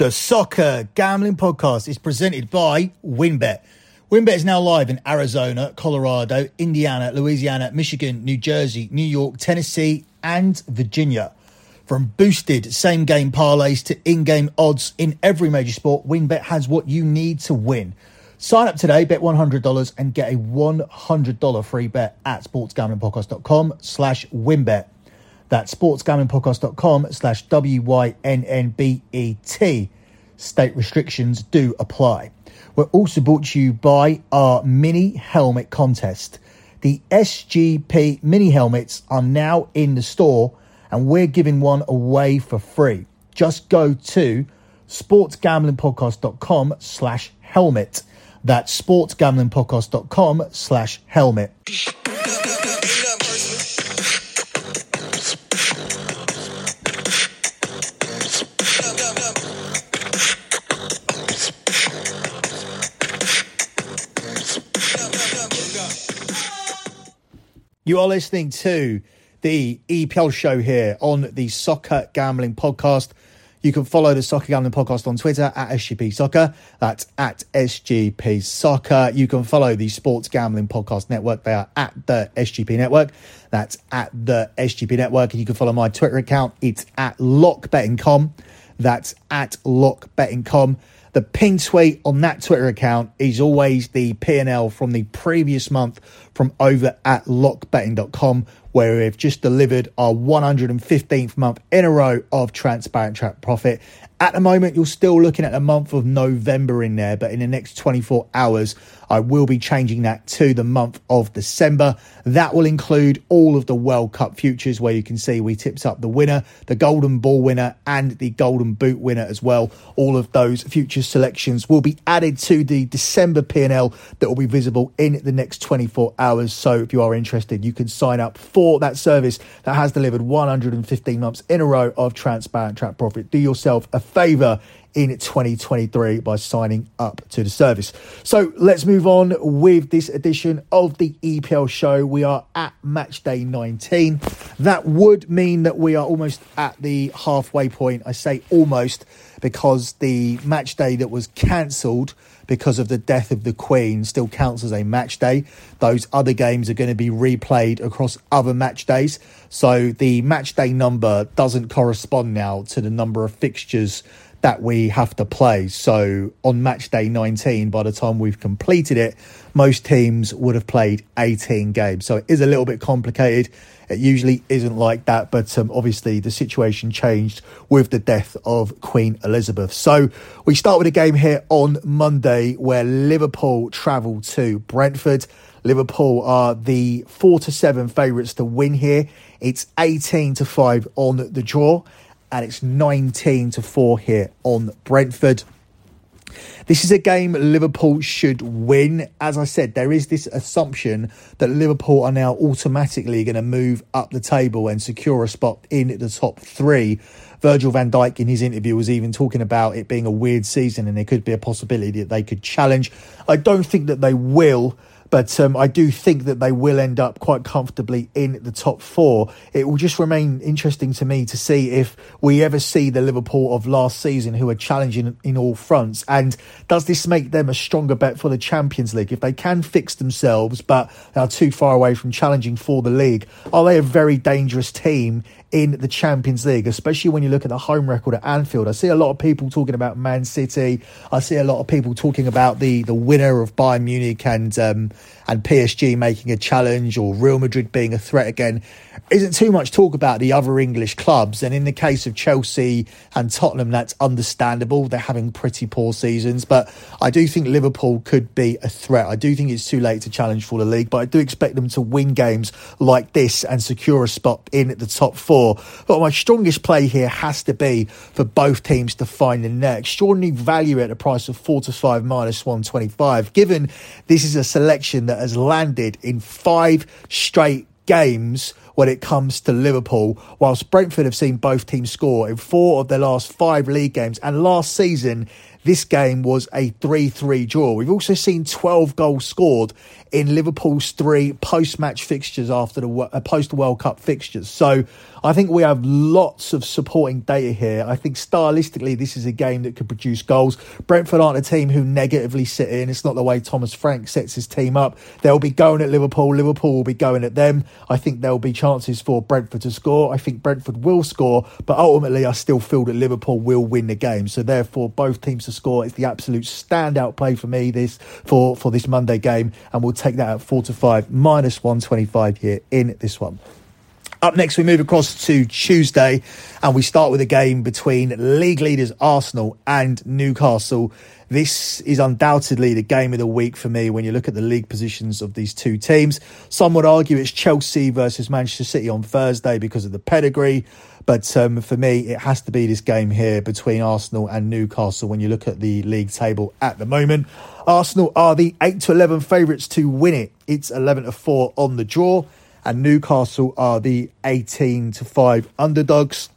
The Soccer Gambling Podcast is presented by WynnBET. WynnBET is now live in Arizona, Colorado, Indiana, Louisiana, Michigan, New Jersey, New York, Tennessee, and Virginia. From boosted same game parlays to in game odds in every major sport, WynnBET has what you need to win. Sign up today, bet $100 and get a $100 free bet at sportsgamblingpodcast.com slash wynnbet. That's sportsgamblingpodcast.com slash W-Y-N-N-B-E-T. State restrictions do apply. We're also brought to you by our mini helmet contest. The SGP mini helmets are now in the store and we're giving one away for free. Just go to sportsgamblingpodcast.com slash helmet. That's sportsgamblingpodcast.com slash helmet. You are listening to the EPL show here on the Soccer Gambling Podcast. You can follow the Soccer Gambling Podcast on Twitter at SGP Soccer. That's at SGP Soccer. You can follow the Sports Gambling Podcast Network. They are at the SGP Network. That's at the SGP Network. And you can follow my Twitter account. It's at LockBettingCom. That's at LockBettingCom. The pin tweet on that Twitter account is always the P&L from the previous month from over at lockbetting.com, where we've just delivered our 115th month in a row of transparent track profit. At the moment, you're still looking at the month of November in there, but in the next 24 hours, I will be changing that to the month of December. That will include all of the World Cup futures where you can see we tipped up the winner, the Golden Ball winner, and the Golden Boot winner as well. All of those futures selections will be added to the December P&L that will be visible in the next 24 hours. So if you are interested, you can sign up for that service that has delivered 115 months in a row of transparent track profit. Do yourself a favor in 2023 by signing up to the service. So let's move on with this edition of the EPL show. We are at match day 19. That would mean that we are almost at the halfway point. I say almost because the match day that was cancelled because of the death of the Queen still counts as a match day. Those other games are going to be replayed across other match days. So the match day number doesn't correspond now to the number of fixtures that we have to play. So on match day 19, by the time we've completed it, most teams would have played 18 games. So it is a little bit complicated. It usually isn't like that, but um, obviously the situation changed with the death of Queen Elizabeth. So we start with a game here on Monday where Liverpool travel to Brentford. Liverpool are the four to seven favourites to win here. It's 18 to 5 on the draw and it's 19 to 4 here on Brentford. This is a game Liverpool should win. As I said, there is this assumption that Liverpool are now automatically going to move up the table and secure a spot in the top three. Virgil van Dijk in his interview was even talking about it being a weird season and there could be a possibility that they could challenge. I don't think that they will. But um, I do think that they will end up quite comfortably in the top four. It will just remain interesting to me to see if we ever see the Liverpool of last season who are challenging in all fronts. And does this make them a stronger bet for the Champions League? If they can fix themselves but are too far away from challenging for the league, are they a very dangerous team in the Champions League, especially when you look at the home record at Anfield. I see a lot of people talking about Man City. I see a lot of people talking about the the winner of Bayern Munich and um, and PSG making a challenge or Real Madrid being a threat again. Isn't too much talk about the other English clubs. And in the case of Chelsea and Tottenham, that's understandable. They're having pretty poor seasons. But I do think Liverpool could be a threat. I do think it's too late to challenge for the league, but I do expect them to win games like this and secure a spot in the top four. But my strongest play here has to be for both teams to find the net. Extraordinary value at the price of four to five minus 125, given this is a selection that has landed in five straight games when it comes to Liverpool, whilst Brentford have seen both teams score in four of their last five league games. And last season, this game was a 3 3 draw. We've also seen 12 goals scored in Liverpool's three post match fixtures after the uh, post World Cup fixtures. So I think we have lots of supporting data here. I think stylistically, this is a game that could produce goals. Brentford aren't a team who negatively sit in. It's not the way Thomas Frank sets his team up. They'll be going at Liverpool. Liverpool will be going at them. I think there'll be chances for Brentford to score. I think Brentford will score, but ultimately, I still feel that Liverpool will win the game. So therefore, both teams to score. It's the absolute standout play for me this for for this Monday game, and we'll take that at four to five minus one twenty five here in this one. Up next, we move across to Tuesday and we start with a game between league leaders Arsenal and Newcastle. This is undoubtedly the game of the week for me when you look at the league positions of these two teams. Some would argue it's Chelsea versus Manchester City on Thursday because of the pedigree. But um, for me, it has to be this game here between Arsenal and Newcastle when you look at the league table at the moment. Arsenal are the 8 to 11 favourites to win it. It's 11 to 4 on the draw and Newcastle are the 18 to 5 underdogs.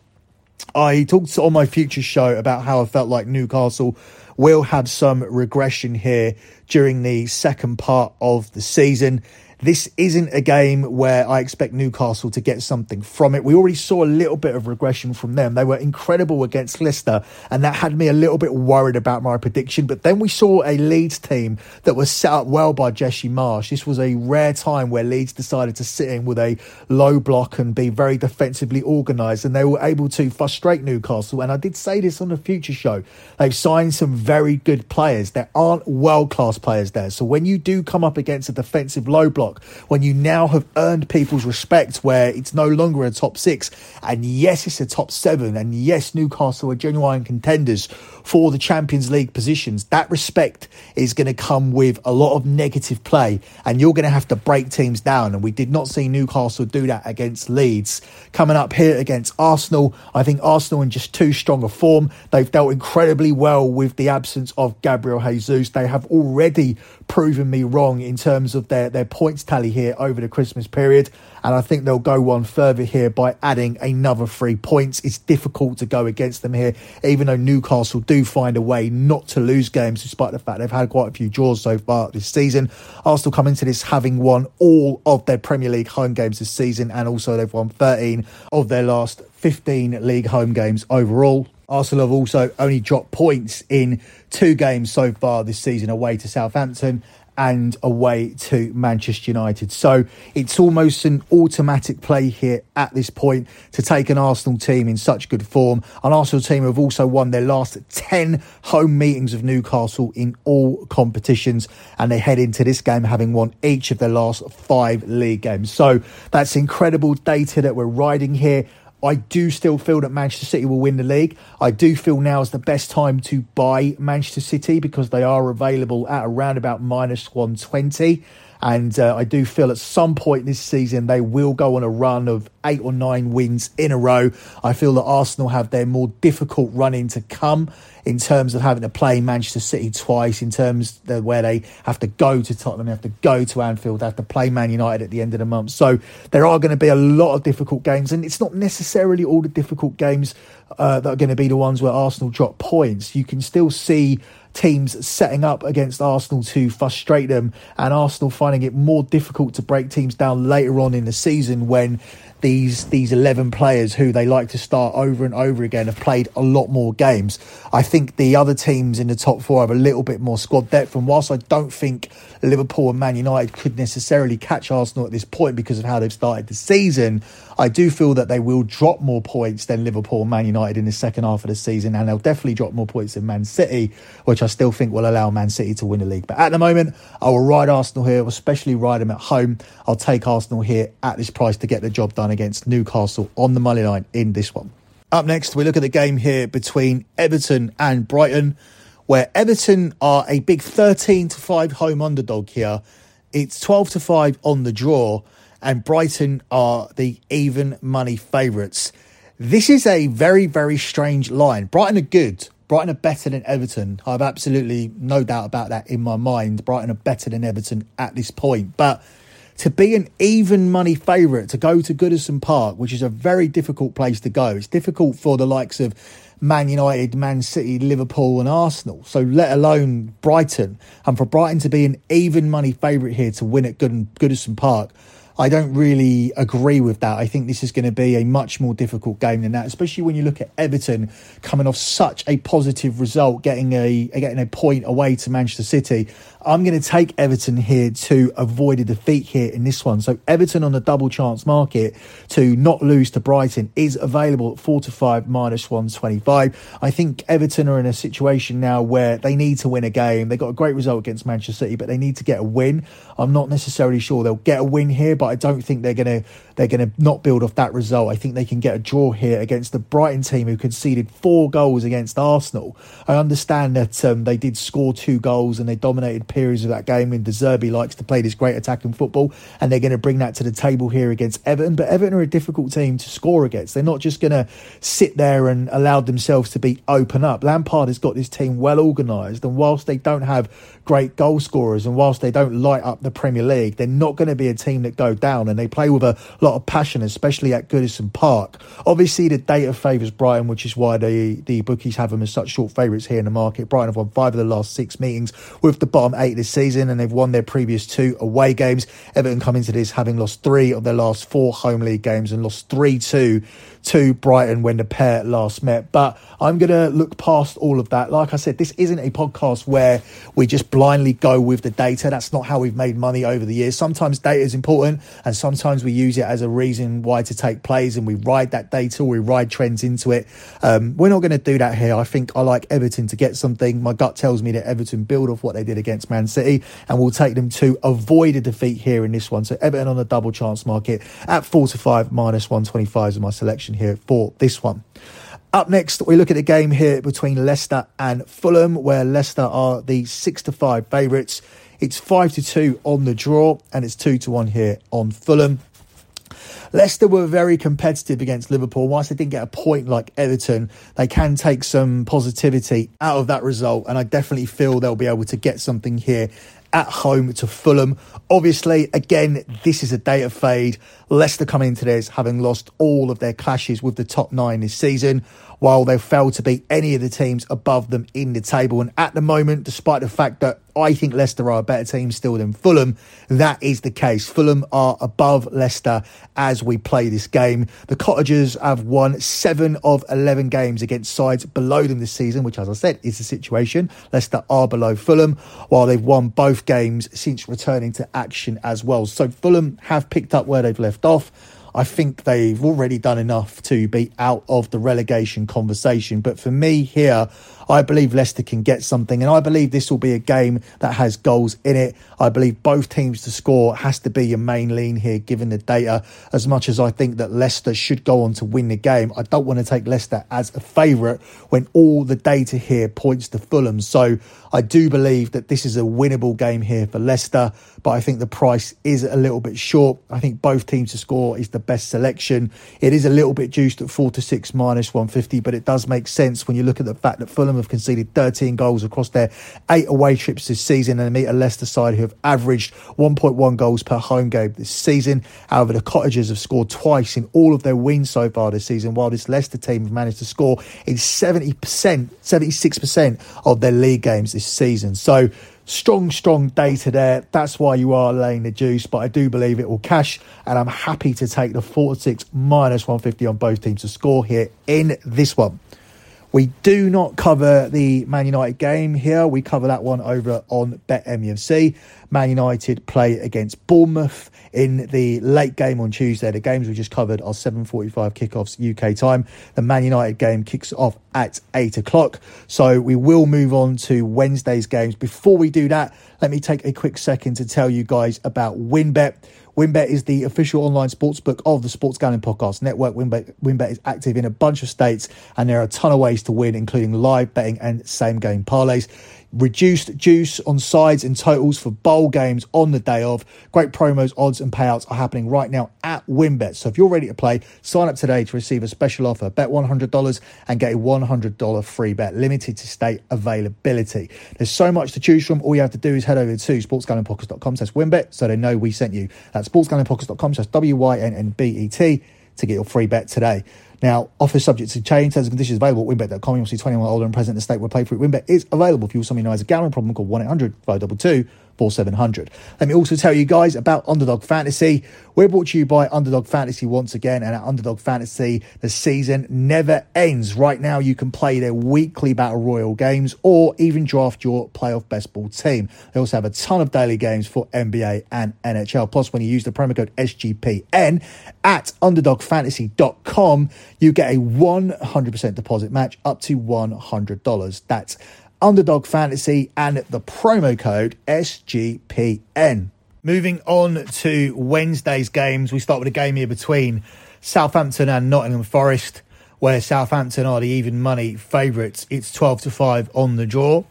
I talked on my future show about how I felt like Newcastle will have some regression here during the second part of the season. This isn't a game where I expect Newcastle to get something from it. We already saw a little bit of regression from them. They were incredible against Leicester, and that had me a little bit worried about my prediction. But then we saw a Leeds team that was set up well by Jesse Marsch. This was a rare time where Leeds decided to sit in with a low block and be very defensively organised, and they were able to frustrate Newcastle. And I did say this on the future show. They've signed some very good players. There aren't world class players there. So when you do come up against a defensive low block, when you now have earned people's respect where it's no longer a top six. And yes, it's a top seven. And yes, Newcastle are genuine contenders for the Champions League positions. That respect is going to come with a lot of negative play. And you're going to have to break teams down. And we did not see Newcastle do that against Leeds. Coming up here against Arsenal, I think Arsenal in just too strong a form. They've dealt incredibly well with the absence of Gabriel Jesus. They have already proven me wrong in terms of their, their points tally here over the Christmas period. And I think they'll go one further here by adding another three points. It's difficult to go against them here, even though Newcastle do find a way not to lose games, despite the fact they've had quite a few draws so far this season. Arsenal come into this having won all of their Premier League home games this season, and also they've won 13 of their last 15 league home games overall. Arsenal have also only dropped points in two games so far this season away to Southampton and away to Manchester United. So it's almost an automatic play here at this point to take an Arsenal team in such good form. An Arsenal team have also won their last 10 home meetings of Newcastle in all competitions, and they head into this game having won each of their last five league games. So that's incredible data that we're riding here. I do still feel that Manchester City will win the league. I do feel now is the best time to buy Manchester City because they are available at around about minus 120. And uh, I do feel at some point this season they will go on a run of eight or nine wins in a row. I feel that Arsenal have their more difficult running to come in terms of having to play Manchester City twice, in terms of where they have to go to Tottenham, they have to go to Anfield, they have to play Man United at the end of the month. So there are going to be a lot of difficult games, and it's not necessarily all the difficult games uh, that are going to be the ones where Arsenal drop points. You can still see teams setting up against Arsenal to frustrate them, and Arsenal finding it more difficult to break teams down later on in the season when these these 11 players who they like to start over and over again have played a lot more games. I think the other teams in the top four have a little bit more squad depth. And whilst I don't think Liverpool and Man United could necessarily catch Arsenal at this point because of how they've started the season, I do feel that they will drop more points than Liverpool and Man United in the second half of the season. And they'll definitely drop more points than Man City, which I still think will allow Man City to win the league. But at the moment, I will ride Arsenal here, especially ride them at home. I'll take Arsenal here at this price to get the job done against Newcastle on the money line in this one. Up next, we look at the game here between Everton and Brighton, where Everton are a big 13 to 5 home underdog here. It's 12 to 5 on the draw, and Brighton are the even money favourites. This is a very, very strange line. Brighton are good. Brighton are better than Everton. I have absolutely no doubt about that in my mind. Brighton are better than Everton at this point. But to be an even money favourite to go to Goodison Park, which is a very difficult place to go. It's difficult for the likes of Man United, Man City, Liverpool, and Arsenal. So let alone Brighton, and for Brighton to be an even money favourite here to win at Good- Goodison Park I don't really agree with that. I think this is going to be a much more difficult game than that, especially when you look at Everton coming off such a positive result, getting a getting a point away to Manchester City. I'm going to take Everton here to avoid a defeat here in this one. So Everton on the double chance market to not lose to Brighton is available at four to five minus one twenty five. I think Everton are in a situation now where they need to win a game. They got a great result against Manchester City, but they need to get a win. I'm not necessarily sure they'll get a win here, but I don't think they're going to they're to not build off that result. I think they can get a draw here against the Brighton team who conceded four goals against Arsenal. I understand that um, they did score two goals and they dominated periods of that game. And De Zerbi likes to play this great attacking football, and they're going to bring that to the table here against Everton. But Everton are a difficult team to score against. They're not just going to sit there and allow themselves to be open up. Lampard has got this team well organised, and whilst they don't have great goal scorers and whilst they don't light up the Premier League, they're not going to be a team that down and they play with a lot of passion, especially at Goodison Park. Obviously, the data favours Brighton, which is why the, the bookies have them as such short favourites here in the market. Brighton have won five of the last six meetings with the bottom eight this season and they've won their previous two away games. Everton come into this having lost three of their last four home league games and lost 3 2 to Brighton when the pair last met. But I'm going to look past all of that. Like I said, this isn't a podcast where we just blindly go with the data. That's not how we've made money over the years. Sometimes data is important and sometimes we use it as a reason why to take plays and we ride that data, we ride trends into it. Um, we're not going to do that here. I think I like Everton to get something. My gut tells me that Everton build off what they did against Man City and we'll take them to avoid a defeat here in this one. So Everton on the double chance market at 4 to 5 minus 125 is my selection here for this one. Up next, we look at the game here between Leicester and Fulham, where Leicester are the six to five favourites. It's five to two on the draw, and it's two to one here on Fulham. Leicester were very competitive against Liverpool. Whilst they didn't get a point like Everton, they can take some positivity out of that result, and I definitely feel they'll be able to get something here at home to Fulham. Obviously, again, this is a data fade. Leicester coming into this having lost all of their clashes with the top nine this season while they've failed to beat any of the teams above them in the table. And at the moment, despite the fact that I think Leicester are a better team still than Fulham, that is the case. Fulham are above Leicester as we play this game. The Cottagers have won seven of 11 games against sides below them this season, which, as I said, is the situation. Leicester are below Fulham, while they've won both games since returning to action as well. So Fulham have picked up where they've left off. I think they've already done enough to be out of the relegation conversation. But for me here, I believe Leicester can get something, and I believe this will be a game that has goals in it. I believe both teams to score has to be your main lean here, given the data. As much as I think that Leicester should go on to win the game, I don't want to take Leicester as a favourite when all the data here points to Fulham. So I do believe that this is a winnable game here for Leicester, but I think the price is a little bit short. I think both teams to score is the best selection. It is a little bit juiced at 4 to 6 minus 150, but it does make sense when you look at the fact that Fulham have conceded 13 goals across their eight away trips this season and meet a Leicester side who have averaged 1.1 goals per home game this season. However, the Cottagers have scored twice in all of their wins so far this season, while this Leicester team have managed to score in 70%, 76% of their league games this season. So, strong, strong data there. That's why you are laying the juice, but I do believe it will cash, and I'm happy to take the 46 minus 150 on both teams to score here in this one. We do not cover the Man United game here. We cover that one over on BetMUFC. Man United play against Bournemouth in the late game on Tuesday. The games we just covered are 7.45 kickoffs UK time. The Man United game kicks off at 8 o'clock. So we will move on to Wednesday's games. Before we do that, let me take a quick second to tell you guys about WynnBET. WynnBET is the official online sportsbook of the Sports Gambling Podcast Network. WynnBET, WynnBET is active in a bunch of states, and there are a ton of ways to win, including live betting and same game parlays. Reduced juice on sides and totals for bowl games on the day of. Great promos, odds, and payouts are happening right now at WynnBET. So if you're ready to play, sign up today to receive a special offer. Bet $100 and get a $100 free bet, limited to state availability. There's so much to choose from. All you have to do is head over to sportsgamblingpodcast.com slash wynnbet so they know we sent you. That's sportsgamblingpodcast.com slash W-Y-N-N-B-E-T to get your free bet today. Now, offer subject to change. Terms and conditions available at wynnbet.com. You'll see 21 older and present in the state where play through wynnbet is available. If you also know has a gambling problem, call 1 800 522 4700. Let me also tell you guys about Underdog Fantasy. We're brought to you by Underdog Fantasy once again, and at Underdog Fantasy, the season never ends. Right now, you can play their weekly Battle Royale games or even draft your playoff best ball team. They also have a ton of daily games for NBA and NHL. Plus, when you use the promo code SGPN at underdogfantasy.com, you get a 100% deposit match up to $100. That's Underdog Fantasy and the promo code SGPN. Moving on to Wednesday's games, we start with a game here between Southampton and Nottingham Forest, where Southampton are the even money favourites. It's 12 to 5 on the draw,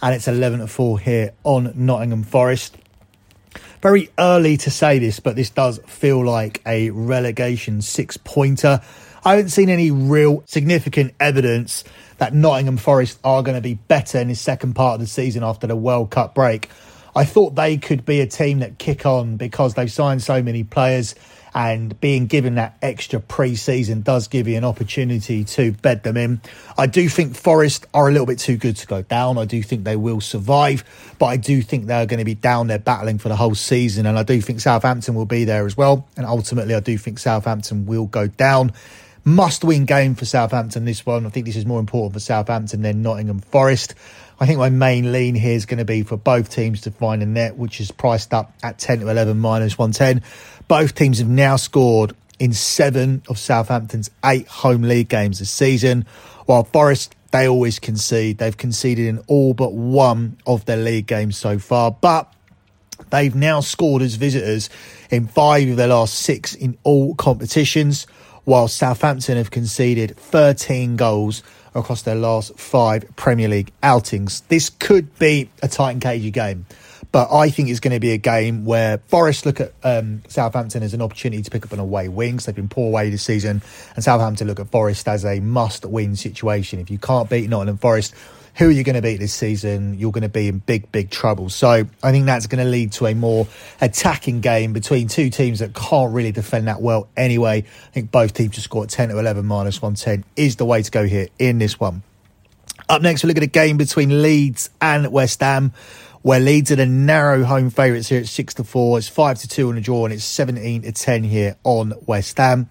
and it's 11 to 4 here on Nottingham Forest. Very early to say this, but this does feel like a relegation six pointer. I haven't seen any real significant evidence that Nottingham Forest are going to be better in his second part of the season after the World Cup break. I thought they could be a team that kick on because they've signed so many players and being given that extra pre-season does give you an opportunity to bed them in. I do think Forest are a little bit too good to go down. I do think they will survive, but I do think they're going to be down there battling for the whole season and I do think Southampton will be there as well and ultimately I do think Southampton will go down must win game for Southampton this one. I think this is more important for Southampton than Nottingham Forest. I think my main lean here is going to be for both teams to find a net, which is priced up at 10 to 11 minus 110. Both teams have now scored in seven of Southampton's eight home league games this season, while Forest, they always concede. They've conceded in all but one of their league games so far, but they've now scored as visitors in five of their last six in all competitions while Southampton have conceded 13 goals across their last five Premier League outings. This could be a tight and cagey game, but I think it's going to be a game where Forest look at um, Southampton as an opportunity to pick up an away wings. They've been poor away this season, and Southampton look at Forest as a must win situation. If you can't beat Nottingham Forest, who are you going to beat this season? You're going to be in big, big trouble. So I think that's going to lead to a more attacking game between two teams that can't really defend that well anyway. I think both teams to score 10 to 11 minus 110 is the way to go here in this one. Up next, we look at a game between Leeds and West Ham where Leeds are the narrow home favourites here at 6 to 4. It's 5 to 2 on the draw and it's 17 to 10 here on West Ham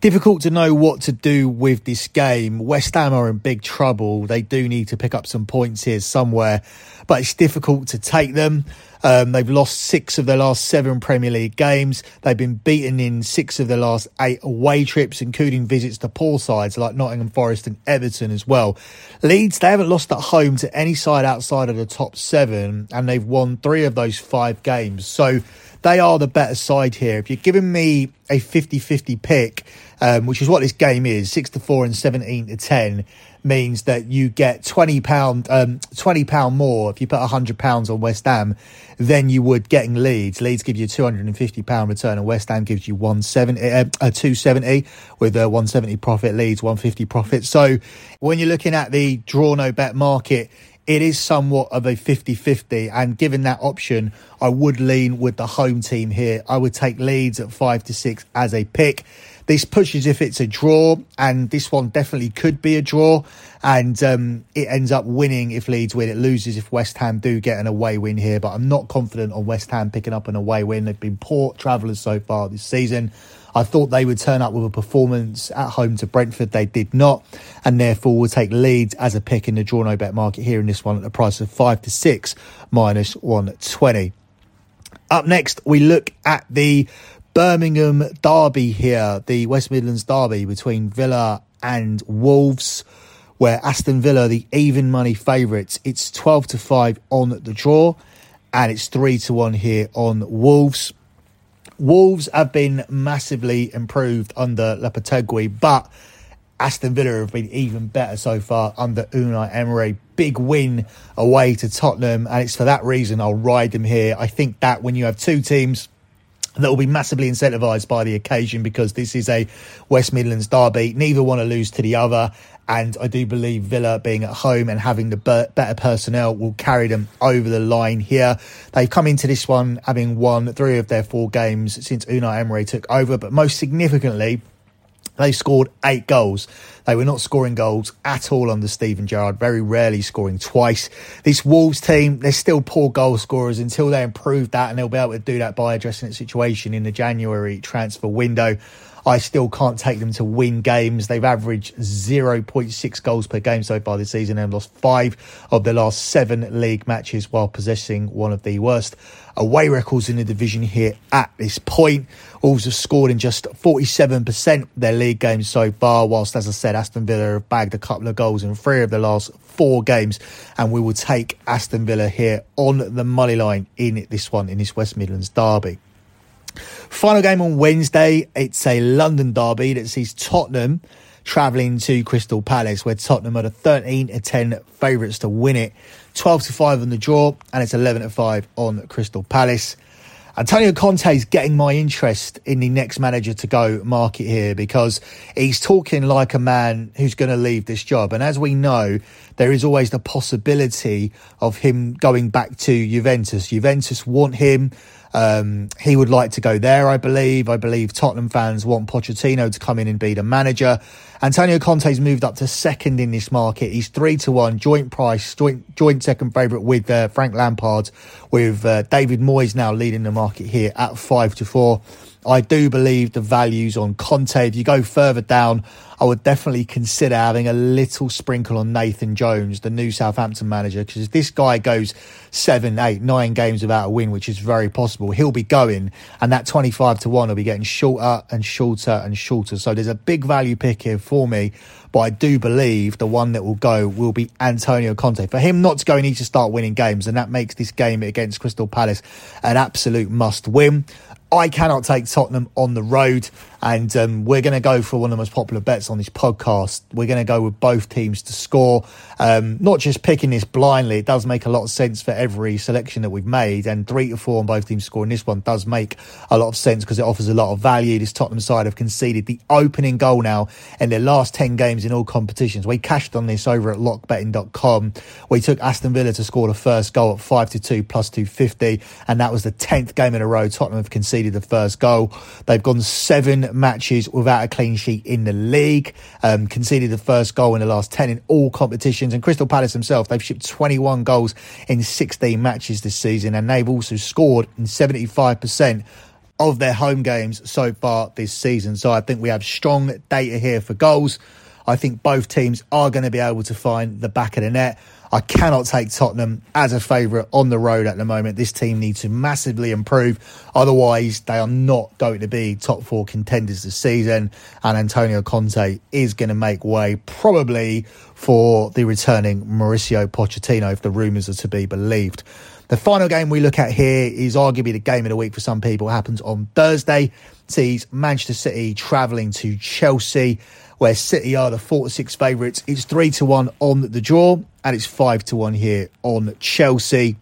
difficult to know what to do with this game. West Ham are in big trouble. They do need to pick up some points here somewhere, but it's difficult to take them. Um, they've lost six of their last seven Premier League games. They've been beaten in six of their last eight away trips, including visits to poor sides like Nottingham Forest and Everton as well. Leeds, they haven't lost at home to any side outside of the top seven, and they've won three of those five games. So they are the better side here. If you're giving me a 50 50 pick, um, which is what this game is, 6 to 4 and 17 to 10, means that you get 20 pound um, 20 pound more if you put 100 pounds on West Ham than you would getting Leeds. Leeds give you 250 pound return and West Ham gives you 170 uh, uh, 270 with a 170 profit Leeds 150 profit. So when you're looking at the draw no bet market it is somewhat of a 50-50 and given that option I would lean with the home team here. I would take Leeds at 5 to 6 as a pick. This pushes if it's a draw, and this one definitely could be a draw. And um, it ends up winning if Leeds win. It loses if West Ham do get an away win here. But I'm not confident on West Ham picking up an away win. They've been poor travellers so far this season. I thought they would turn up with a performance at home to Brentford. They did not, and therefore will take Leeds as a pick in the draw no bet market here in this one at the price of five to six minus one twenty. Up next, we look at the Birmingham derby here, the West Midlands derby between Villa and Wolves, where Aston Villa, the even money favourites, it's 12 to 5 on the draw, and it's 3 to 1 here on Wolves. Wolves have been massively improved under Lopetegui, but Aston Villa have been even better so far under Unai Emery. Big win away to Tottenham, and it's for that reason I'll ride them here. I think that when you have two teams that will be massively incentivised by the occasion because this is a West Midlands derby. Neither want to lose to the other. And I do believe Villa being at home and having the better personnel will carry them over the line here. They've come into this one having won three of their four games since Unai Emery took over, but most significantly, they scored eight goals. They were not scoring goals at all under Steven Gerrard, very rarely scoring twice. This Wolves team, they're still poor goal scorers until they improve that, and they'll be able to do that by addressing the situation in the January transfer window. I still can't take them to win games. They've averaged 0.6 goals per game so far this season and lost five of their last seven league matches while possessing one of the worst away records in the division here at this point. Wolves have scored in just 47% of their league games so far, whilst, as I said, Aston Villa have bagged a couple of goals in three of the last four games. And we will take Aston Villa here on the money line in this one, in this West Midlands derby. Final game on Wednesday, it's a London derby that sees Tottenham travelling to Crystal Palace, where Tottenham are the 13 to 10 favourites to win it. 12 to 5 on the draw, and it's 11 to 5 on Crystal Palace. Antonio Conte is getting my interest in the next manager to go market here because he's talking like a man who's going to leave this job. And as we know, there is always the possibility of him going back to Juventus. Juventus want him. Um, he would like to go there, I believe. I believe Tottenham fans want Pochettino to come in and be the manager. Antonio Conte's moved up to second in this market. He's three to one, joint price, joint, joint second favourite with uh, Frank Lampard, with uh, David Moyes now leading the market here at five to four. I do believe the values on Conte. If you go further down, I would definitely consider having a little sprinkle on Nathan Jones, the new Southampton manager, because if this guy goes seven, eight, nine games without a win, which is very possible, he'll be going, and that 25 to 1 will be getting shorter and shorter and shorter. So there's a big value pick here for me, but I do believe the one that will go will be Antonio Conte. For him not to go, he needs to start winning games, and that makes this game against Crystal Palace an absolute must win. I cannot take Tottenham on the road, and um, we're going to go for one of the most popular bets on this podcast. We're going to go with both teams to score. Um, not just picking this blindly, it does make a lot of sense for every selection that we've made, and three to four on both teams scoring this one does make a lot of sense because it offers a lot of value. This Tottenham side have conceded the opening goal now in their last 10 games in all competitions. We cashed on this over at lockbetting.com. We took Aston Villa to score the first goal at 5 to 2 plus 250, and that was the 10th game in a row Tottenham have conceded the first goal. They've gone seven matches without a clean sheet in the league, um, conceded the first goal in the last 10 in all competitions. And Crystal Palace themselves, they've shipped 21 goals in 16 matches this season, and they've also scored in 75% of their home games so far this season. So I think we have strong data here for goals. I think both teams are going to be able to find the back of the net. I cannot take Tottenham as a favourite on the road at the moment. This team needs to massively improve. Otherwise, they are not going to be top four contenders this season. And Antonio Conte is going to make way probably for the returning Mauricio Pochettino if the rumours are to be believed. The final game we look at here is arguably the game of the week for some people. It happens on Thursday. Manchester City travelling to Chelsea where City are the four to six favourites. It's three to one on the draw, and it's five to one here on Chelsea.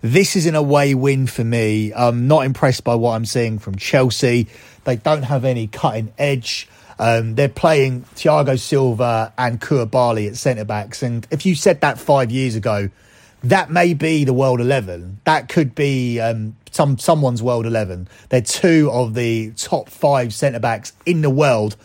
This is an away win for me. I'm not impressed by what I'm seeing from Chelsea. They don't have any cutting edge. Um, they're playing Thiago Silva and Koulibaly at centre backs, and if you said that five years ago, that may be the world eleven. That could be um, some someone's world eleven. They're two of the top five centre backs in the world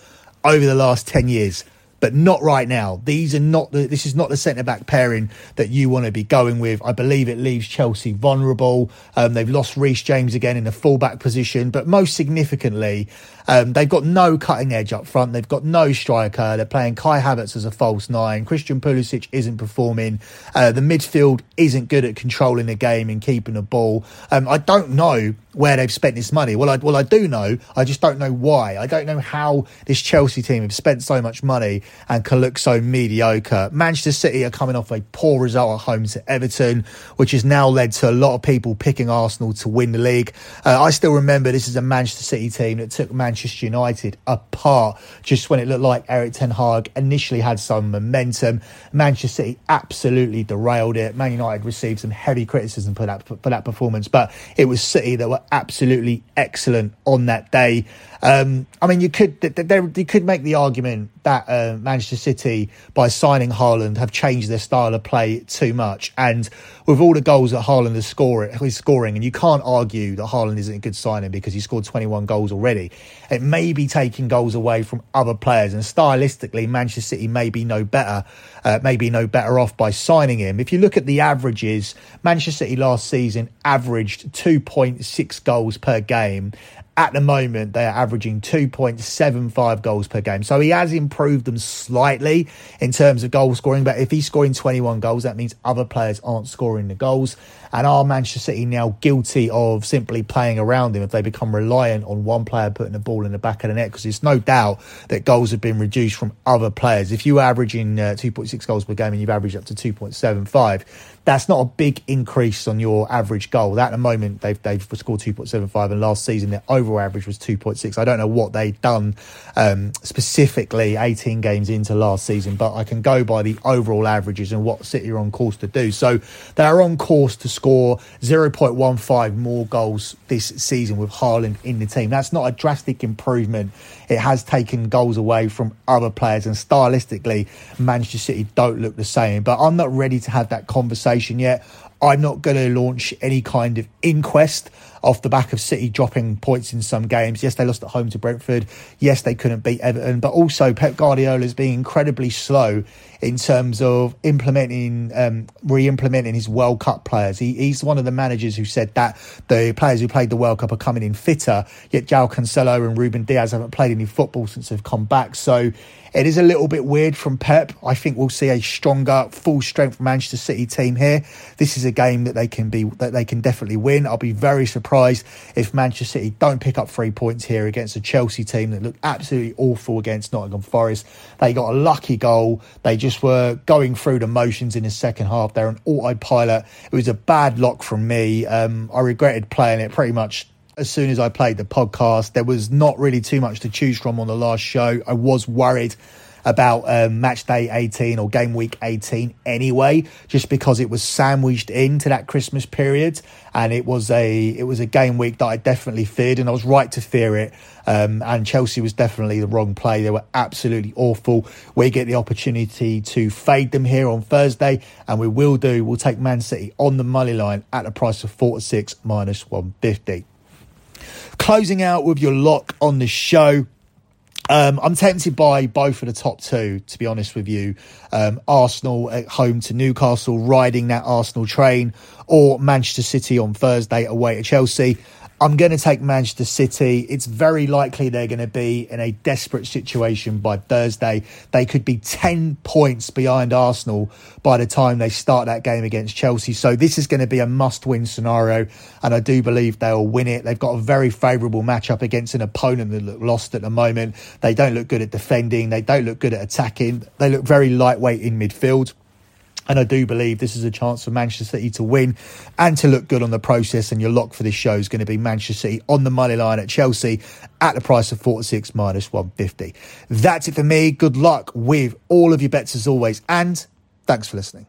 over the last 10 years but not right now. These are not the, this is not the centre back pairing that you want to be going with. I believe it leaves Chelsea vulnerable. Um, they've lost Reece James again in the fullback position, but most significantly, um, they've got no cutting edge up front. They've got no striker. They're playing Kai Havertz as a false nine. Christian Pulisic isn't performing. Uh, the midfield isn't good at controlling the game and keeping the ball. Um, I don't know where they've spent this money. Well, I, well, I do know. I just don't know why. I don't know how this Chelsea team have spent so much money and can look so mediocre. Manchester City are coming off a poor result at home to Everton, which has now led to a lot of people picking Arsenal to win the league. Uh, I still remember this is a Manchester City team that took Manchester United apart just when it looked like Erik Ten Hag initially had some momentum. Manchester City absolutely derailed it. Man United received some heavy criticism for that for that performance, but it was City that were absolutely excellent on that day. Um, I mean, you could there, you could make the argument that uh, Manchester City, by signing Haaland, have changed their style of play too much. And with all the goals that Haaland is scoring, scoring, and you can't argue that Haaland isn't a good signing because he scored 21 goals already. It may be taking goals away from other players, and stylistically, Manchester City may be no better, uh, maybe no better off by signing him. If you look at the averages, Manchester City last season averaged 2.6 goals per game at the moment, they are averaging 2.75 goals per game. So he has improved them slightly in terms of goal scoring. But if he's scoring 21 goals, that means other players aren't scoring the goals. And are Manchester City now guilty of simply playing around him if they become reliant on one player putting the ball in the back of the net? Because there's no doubt that goals have been reduced from other players. If you are averaging uh, 2.6 goals per game and you've averaged up to 2.75, that's not a big increase on your average goal. At the moment, they've they've scored 2.75, and last season their overall average was 2.6. I don't know what they've done um, specifically 18 games into last season, but I can go by the overall averages and what City are on course to do. So they're on course to score 0.15 more goals this season with Haaland in the team. That's not a drastic improvement. It has taken goals away from other players, and stylistically, Manchester City don't look the same. But I'm not ready to have that conversation yet. I'm not going to launch any kind of inquest off the back of City dropping points in some games. Yes, they lost at home to Brentford. Yes, they couldn't beat Everton, but also Pep Guardiola is being incredibly slow in terms of implementing, um, re-implementing his World Cup players. He, he's one of the managers who said that the players who played the World Cup are coming in fitter, yet João Cancelo and Ruben Dias haven't played any football since they've come back. So it is a little bit weird from Pep. I think we'll see a stronger, full strength Manchester City team here. This is a game that they can be that they can definitely win. I'll be very surprised if Manchester City don't pick up three points here against a Chelsea team that looked absolutely awful against Nottingham Forest. They got a lucky goal. They just were going through the motions in the second half. They're an autopilot. It was a bad lock from me. Um, I regretted playing it pretty much as soon as I played the podcast. There was not really too much to choose from on the last show. I was worried about um, match day 18 or game week 18 anyway, just because it was sandwiched into that Christmas period, and it was a it was a game week that I definitely feared, and I was right to fear it. Um, and Chelsea was definitely the wrong play. They were absolutely awful. We get the opportunity to fade them here on Thursday, and we will do. We'll take Man City on the money line at a price of 4 to 6 minus 150. Closing out with your lock on the show. Um, I'm tempted by both of the top two, to be honest with you. Um, Arsenal at home to Newcastle, riding that Arsenal train, or Manchester City on Thursday away to Chelsea. I'm going to take Manchester City. It's very likely they're going to be in a desperate situation by Thursday. They could be 10 points behind Arsenal by the time they start that game against Chelsea. So this is going to be a must win scenario. And I do believe they'll win it. They've got a very favourable matchup against an opponent that look lost at the moment. They don't look good at defending. They don't look good at attacking. They look very lightweight in midfield. And I do believe this is a chance for Manchester City to win and to look good on the process. And your lock for this show is going to be Manchester City on the money line at Chelsea at the price of 46 minus 150. That's it for me. Good luck with all of your bets as always. And thanks for listening.